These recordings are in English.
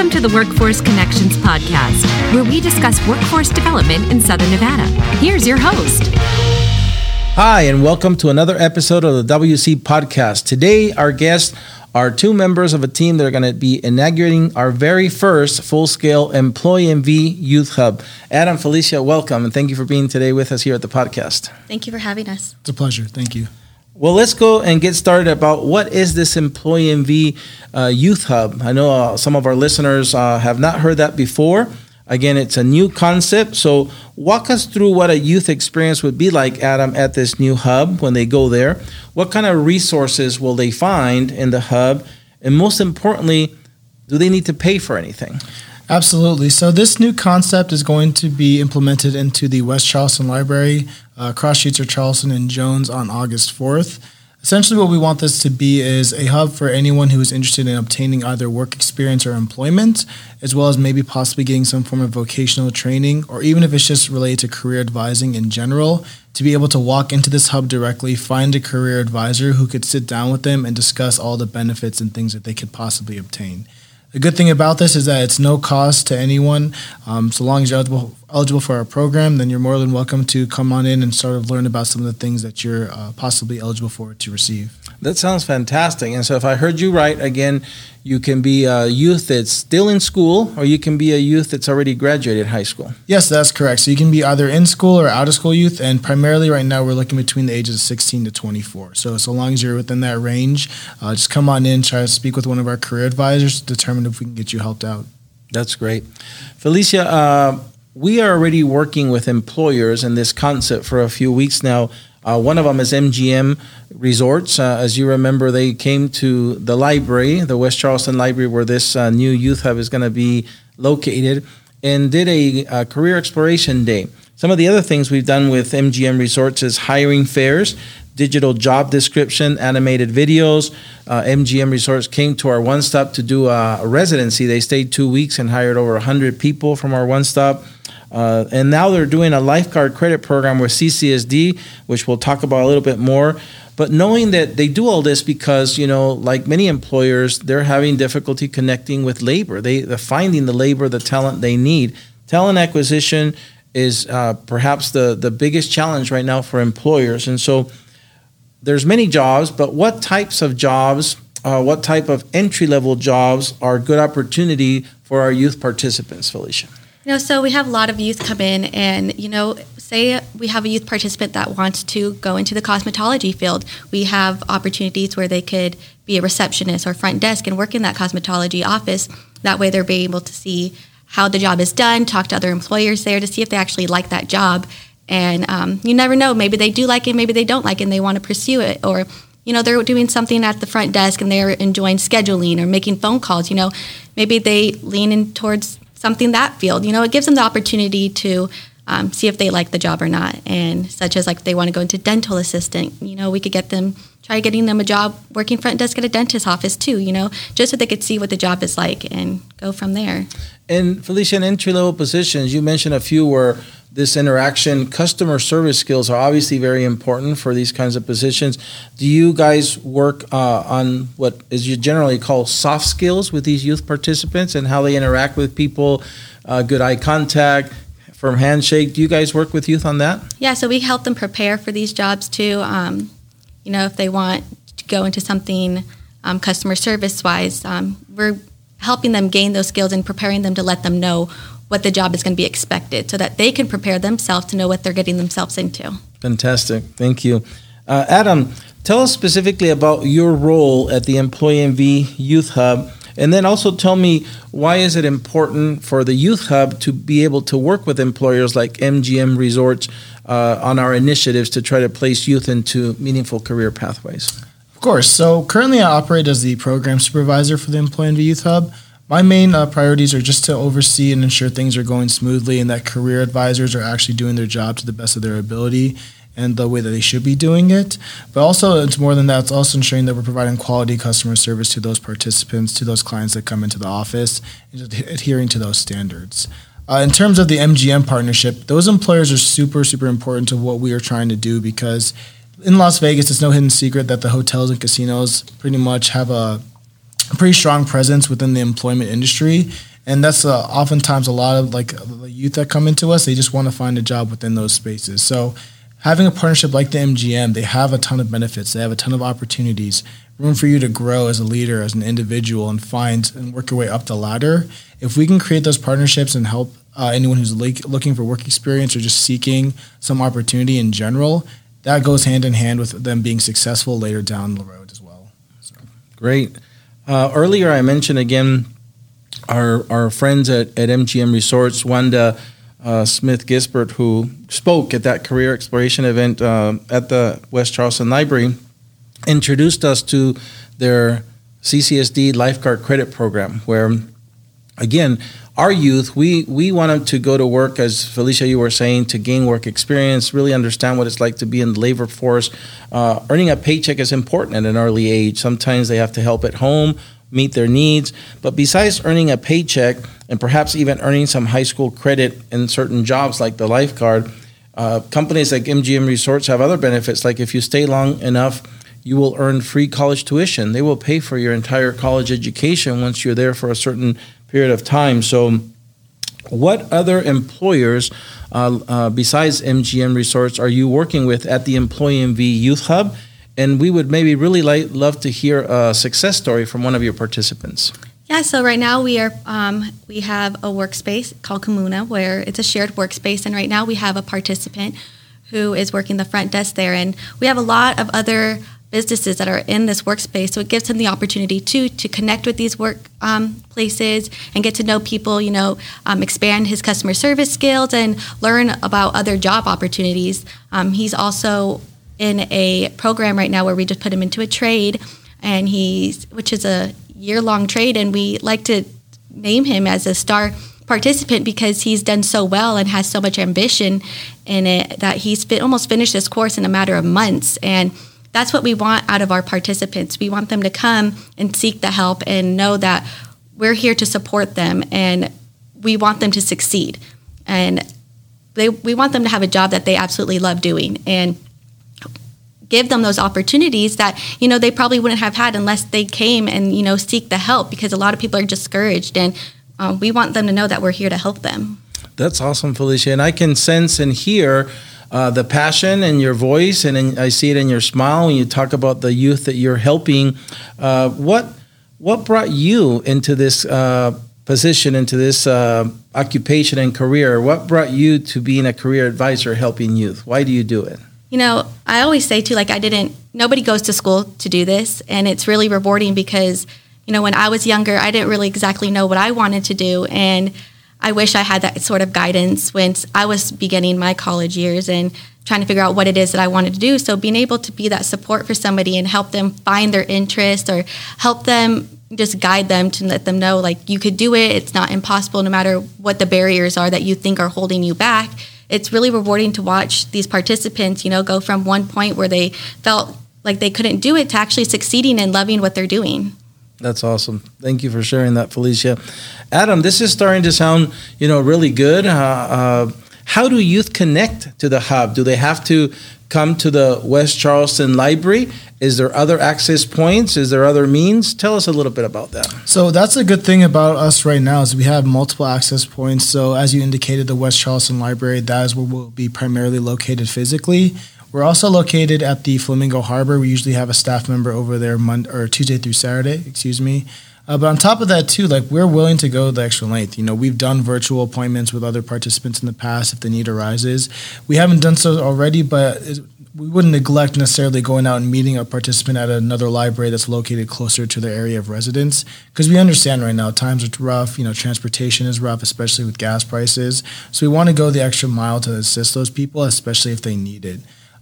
Welcome to the Workforce Connections podcast, where we discuss workforce development in Southern Nevada. Here's your host. Hi, and welcome to another episode of the WC podcast. Today, our guests are two members of a team that are going to be inaugurating our very first full scale Employ NV Youth Hub. Adam, Felicia, welcome, and thank you for being today with us here at the podcast. Thank you for having us. It's a pleasure. Thank you. Well, let's go and get started about what is this Employ NV uh, Youth Hub. I know uh, some of our listeners uh, have not heard that before. Again, it's a new concept. So, walk us through what a youth experience would be like, Adam, at this new hub when they go there. What kind of resources will they find in the hub? And most importantly, do they need to pay for anything? Absolutely. So this new concept is going to be implemented into the West Charleston Library, uh, cross streets of Charleston and Jones on August 4th. Essentially, what we want this to be is a hub for anyone who is interested in obtaining either work experience or employment, as well as maybe possibly getting some form of vocational training, or even if it's just related to career advising in general, to be able to walk into this hub directly, find a career advisor who could sit down with them and discuss all the benefits and things that they could possibly obtain. The good thing about this is that it's no cost to anyone. Um, so long as you're eligible, eligible for our program, then you're more than welcome to come on in and sort of learn about some of the things that you're uh, possibly eligible for to receive. That sounds fantastic. And so, if I heard you right, again, you can be a youth that's still in school, or you can be a youth that's already graduated high school. Yes, that's correct. So, you can be either in school or out of school youth. And primarily, right now, we're looking between the ages of 16 to 24. So, so long as you're within that range, uh, just come on in, try to speak with one of our career advisors, to determine if we can get you helped out. That's great. Felicia, uh, we are already working with employers in this concept for a few weeks now. Uh, one of them is MGM Resorts. Uh, as you remember, they came to the library, the West Charleston Library, where this uh, new youth hub is going to be located, and did a, a, career exploration day. Some of the other things we've done with MGM Resorts is hiring fairs, digital job description, animated videos. Uh, MGM Resorts came to our one stop to do a residency. They stayed two weeks and hired over 100 people from our one stop. Uh, and now they're doing a lifeguard credit program with CCSD, which we'll talk about a little bit more. But knowing that they do all this because, you know, like many employers, they're having difficulty connecting with labor. They, they're finding the labor, the talent they need. Talent acquisition is uh, perhaps the, the biggest challenge right now for employers. And so there's many jobs, but what types of jobs, uh, what type of entry level jobs are good opportunity for our youth participants, Felicia? Know, so we have a lot of youth come in, and you know, say we have a youth participant that wants to go into the cosmetology field. We have opportunities where they could be a receptionist or front desk and work in that cosmetology office. That way, they're being able to see how the job is done, talk to other employers there to see if they actually like that job. And um, you never know, maybe they do like it, maybe they don't like it, and they want to pursue it, or you know they're doing something at the front desk and they're enjoying scheduling or making phone calls. You know, maybe they lean in towards something that field. You know, it gives them the opportunity to um, see if they like the job or not. And such as like they want to go into dental assistant, you know, we could get them try getting them a job working front desk at a dentist office too. You know, just so they could see what the job is like and go from there. And Felicia, in entry level positions, you mentioned a few where this interaction, customer service skills are obviously very important for these kinds of positions. Do you guys work uh, on what is you generally call soft skills with these youth participants and how they interact with people, uh, good eye contact, firm handshake? Do you guys work with youth on that? Yeah, so we help them prepare for these jobs too. Um, you know, if they want to go into something um, customer service wise, um, we're helping them gain those skills and preparing them to let them know what the job is going to be expected so that they can prepare themselves to know what they're getting themselves into. Fantastic. Thank you. Uh, Adam, tell us specifically about your role at the Employ NV Youth Hub. And then also tell me why is it important for the Youth Hub to be able to work with employers like MGM Resorts uh, on our initiatives to try to place youth into meaningful career pathways? Of course. So currently, I operate as the program supervisor for the Employ NV Youth Hub. My main uh, priorities are just to oversee and ensure things are going smoothly and that career advisors are actually doing their job to the best of their ability and the way that they should be doing it. But also, it's more than that, it's also ensuring that we're providing quality customer service to those participants, to those clients that come into the office, and adhering to those standards. Uh, in terms of the MGM partnership, those employers are super, super important to what we are trying to do because in Las Vegas, it's no hidden secret that the hotels and casinos pretty much have a, a pretty strong presence within the employment industry. And that's uh, oftentimes a lot of like the youth that come into us, they just want to find a job within those spaces. So having a partnership like the MGM, they have a ton of benefits. They have a ton of opportunities, room for you to grow as a leader, as an individual, and find and work your way up the ladder. If we can create those partnerships and help uh, anyone who's le- looking for work experience or just seeking some opportunity in general, that goes hand in hand with them being successful later down the road as well. So. Great. Uh, earlier, I mentioned again our our friends at, at MGM Resorts, Wanda uh, Smith Gisbert, who spoke at that career exploration event uh, at the West Charleston Library, introduced us to their CCSD lifeguard credit program, where again, our youth, we, we want them to go to work, as Felicia, you were saying, to gain work experience, really understand what it's like to be in the labor force. Uh, earning a paycheck is important at an early age. Sometimes they have to help at home, meet their needs. But besides earning a paycheck and perhaps even earning some high school credit in certain jobs like the lifeguard, uh, companies like MGM Resorts have other benefits. Like if you stay long enough, you will earn free college tuition. They will pay for your entire college education once you're there for a certain period of time. So, what other employers uh, uh, besides MGM Resorts are you working with at the Employ NV Youth Hub? And we would maybe really like, love to hear a success story from one of your participants. Yeah, so right now we are um, we have a workspace called Kamuna where it's a shared workspace, and right now we have a participant who is working the front desk there, and we have a lot of other businesses that are in this workspace. So it gives him the opportunity too to connect with these work um, places and get to know people. You know, um, expand his customer service skills and learn about other job opportunities. Um, he's also in a program right now where we just put him into a trade, and he's which is a year long trade, and we like to name him as a star participant because he's done so well and has so much ambition in it that he's almost finished this course in a matter of months and that's what we want out of our participants. We want them to come and seek the help and know that we're here to support them and we want them to succeed. And they, we want them to have a job that they absolutely love doing and give them those opportunities that you know they probably wouldn't have had unless they came and you know seek the help because a lot of people are discouraged and um, we want them to know that we're here to help them that's awesome felicia and i can sense and hear uh, the passion in your voice, and in, I see it in your smile when you talk about the youth that you're helping. Uh, what what brought you into this uh, position, into this uh, occupation and career? What brought you to being a career advisor helping youth? Why do you do it? You know, I always say too, like I didn't. Nobody goes to school to do this, and it's really rewarding because you know when I was younger, I didn't really exactly know what I wanted to do, and I wish I had that sort of guidance when I was beginning my college years and trying to figure out what it is that I wanted to do. So being able to be that support for somebody and help them find their interest or help them just guide them to let them know like you could do it. It's not impossible no matter what the barriers are that you think are holding you back. It's really rewarding to watch these participants, you know, go from one point where they felt like they couldn't do it to actually succeeding and loving what they're doing. That's awesome. Thank you for sharing that, Felicia. Adam, this is starting to sound, you know, really good. Uh, uh, how do youth connect to the hub? Do they have to come to the West Charleston Library? Is there other access points? Is there other means? Tell us a little bit about that. So that's a good thing about us right now is we have multiple access points. So as you indicated, the West Charleston Library, that is where we'll be primarily located physically. We're also located at the Flamingo Harbor. We usually have a staff member over there Monday or Tuesday through Saturday, excuse me. Uh, but on top of that, too, like we're willing to go the extra length. You know, we've done virtual appointments with other participants in the past if the need arises. We haven't done so already, but we wouldn't neglect necessarily going out and meeting a participant at another library that's located closer to their area of residence because we understand right now times are rough. You know, transportation is rough, especially with gas prices. So we want to go the extra mile to assist those people, especially if they need it.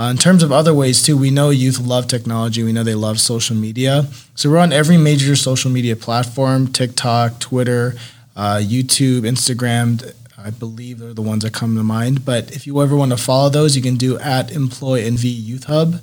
Uh, in terms of other ways too, we know youth love technology. We know they love social media. So we're on every major social media platform: TikTok, Twitter, uh, YouTube, Instagram. I believe they're the ones that come to mind. But if you ever want to follow those, you can do at Employ NV Youth Hub.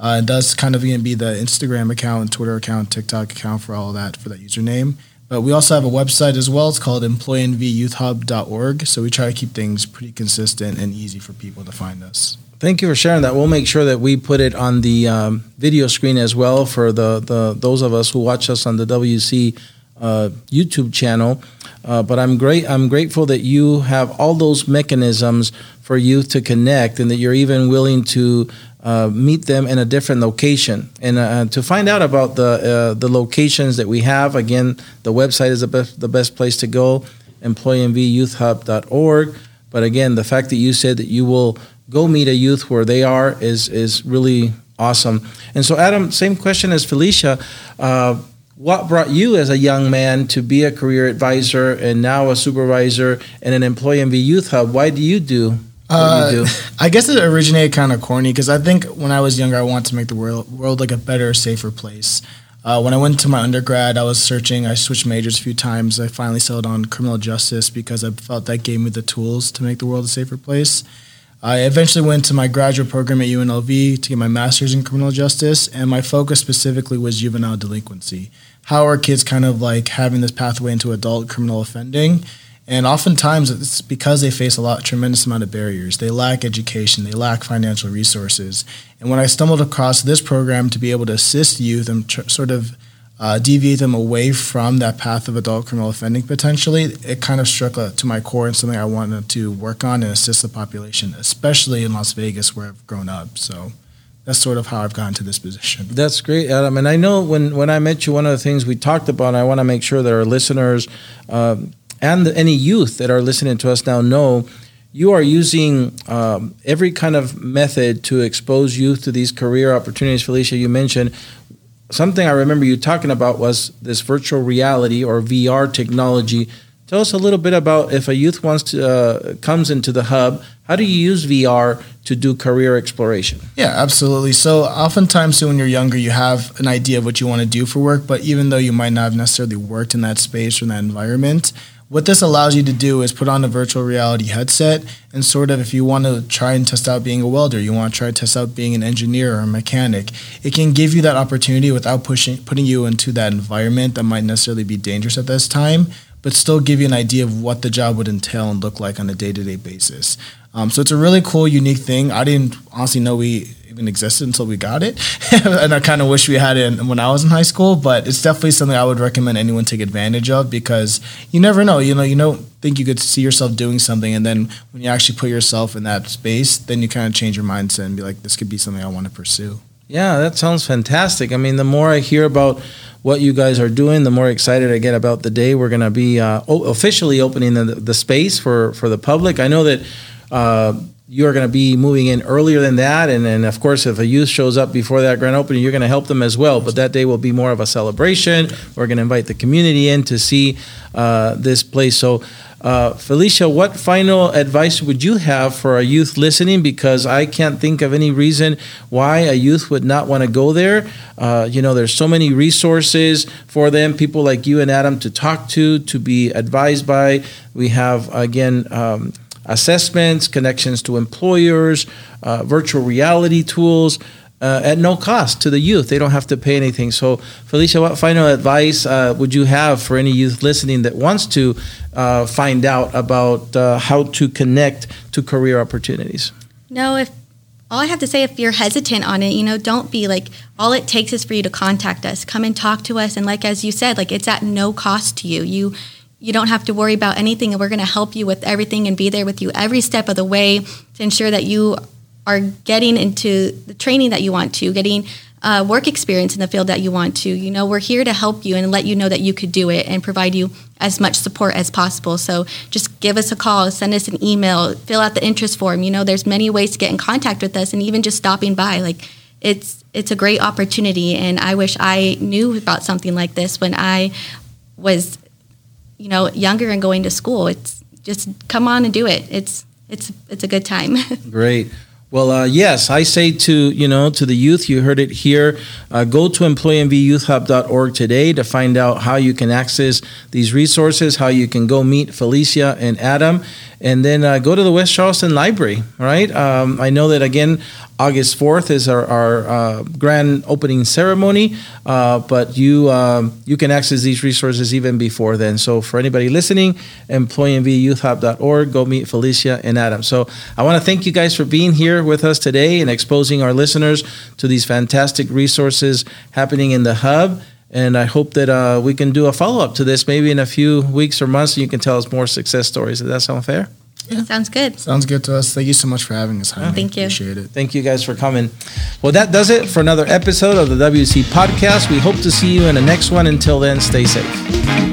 Uh, that's kind of going to be the Instagram account, and Twitter account, TikTok account for all of that for that username. But we also have a website as well. It's called employnvyouthhub.org. So we try to keep things pretty consistent and easy for people to find us. Thank you for sharing that. We'll make sure that we put it on the um, video screen as well for the, the those of us who watch us on the WC uh, YouTube channel. Uh, but I'm great. I'm grateful that you have all those mechanisms for youth to connect, and that you're even willing to uh, meet them in a different location. And uh, to find out about the uh, the locations that we have, again, the website is the best the best place to go, employnvyouthhub.org. But again, the fact that you said that you will go meet a youth where they are is is really awesome. And so, Adam, same question as Felicia. Uh, what brought you as a young man to be a career advisor and now a supervisor and an Employ NV Youth Hub? Why do you do uh, do? I guess it originated kind of corny because I think when I was younger, I wanted to make the world world like a better, safer place. Uh, when I went to my undergrad, I was searching. I switched majors a few times. I finally settled on criminal justice because I felt that gave me the tools to make the world a safer place. I eventually went to my graduate program at UNLV to get my master's in criminal justice, and my focus specifically was juvenile delinquency how are kids kind of like having this pathway into adult criminal offending? And oftentimes it's because they face a lot, tremendous amount of barriers. They lack education, they lack financial resources. And when I stumbled across this program to be able to assist youth and tr- sort of uh, deviate them away from that path of adult criminal offending potentially, it kind of struck to my core and something I wanted to work on and assist the population, especially in Las Vegas where I've grown up. So that's sort of how I've gotten to this position. That's great, Adam. And I know when, when I met you, one of the things we talked about, I want to make sure that our listeners um, and any youth that are listening to us now know you are using um, every kind of method to expose youth to these career opportunities. Felicia, you mentioned something I remember you talking about was this virtual reality or VR technology. Tell us a little bit about if a youth wants to uh, comes into the hub, how do you use VR to do career exploration? Yeah, absolutely. So, oftentimes when you're younger, you have an idea of what you want to do for work, but even though you might not have necessarily worked in that space or in that environment, what this allows you to do is put on a virtual reality headset and sort of if you want to try and test out being a welder, you want to try to test out being an engineer or a mechanic, it can give you that opportunity without pushing putting you into that environment that might necessarily be dangerous at this time, but still give you an idea of what the job would entail and look like on a day-to-day basis. Um, so it's a really cool, unique thing. I didn't honestly know we even existed until we got it, and I kind of wish we had it when I was in high school. But it's definitely something I would recommend anyone take advantage of because you never know. You know, you don't think you could see yourself doing something, and then when you actually put yourself in that space, then you kind of change your mindset and be like, this could be something I want to pursue. Yeah, that sounds fantastic. I mean, the more I hear about what you guys are doing, the more excited I get about the day we're going to be uh, officially opening the, the space for, for the public. I know that uh, you're going to be moving in earlier than that. And then, of course, if a youth shows up before that grand opening, you're going to help them as well. But that day will be more of a celebration. We're going to invite the community in to see uh, this place. So, uh, Felicia, what final advice would you have for a youth listening? Because I can't think of any reason why a youth would not want to go there. Uh, you know, there's so many resources for them, people like you and Adam to talk to, to be advised by. We have, again, um, assessments, connections to employers, uh, virtual reality tools. Uh, at no cost to the youth. They don't have to pay anything. So, Felicia, what final advice uh, would you have for any youth listening that wants to uh, find out about uh, how to connect to career opportunities? No, if all I have to say, if you're hesitant on it, you know, don't be like, all it takes is for you to contact us, come and talk to us. And like, as you said, like it's at no cost to you. You, you don't have to worry about anything and we're going to help you with everything and be there with you every step of the way to ensure that you are getting into the training that you want to getting uh, work experience in the field that you want to. You know we're here to help you and let you know that you could do it and provide you as much support as possible. So just give us a call send us an email fill out the interest form. You know there's many ways to get in contact with us and even just stopping by like it's it's a great opportunity. And i wish i knew about something like this when i was you know younger and going to school it's just come on and do it. It's it's it's a good time. Great well, uh, yes, I say to you know to the youth, you heard it here. Uh, go to employnvyouthhub.org today to find out how you can access these resources, how you can go meet Felicia and Adam, and then uh, go to the West Charleston Library. Right? Um, I know that again. August 4th is our, our uh, grand opening ceremony, uh, but you um, you can access these resources even before then. So for anybody listening, employnvyouthhub.org, go meet Felicia and Adam. So I want to thank you guys for being here with us today and exposing our listeners to these fantastic resources happening in the hub. And I hope that uh, we can do a follow up to this maybe in a few weeks or months and you can tell us more success stories. Does that sound fair? Sounds good. Sounds good to us. Thank you so much for having us. Jaime. Thank you. Appreciate it. Thank you guys for coming. Well, that does it for another episode of the WC podcast. We hope to see you in the next one. Until then, stay safe.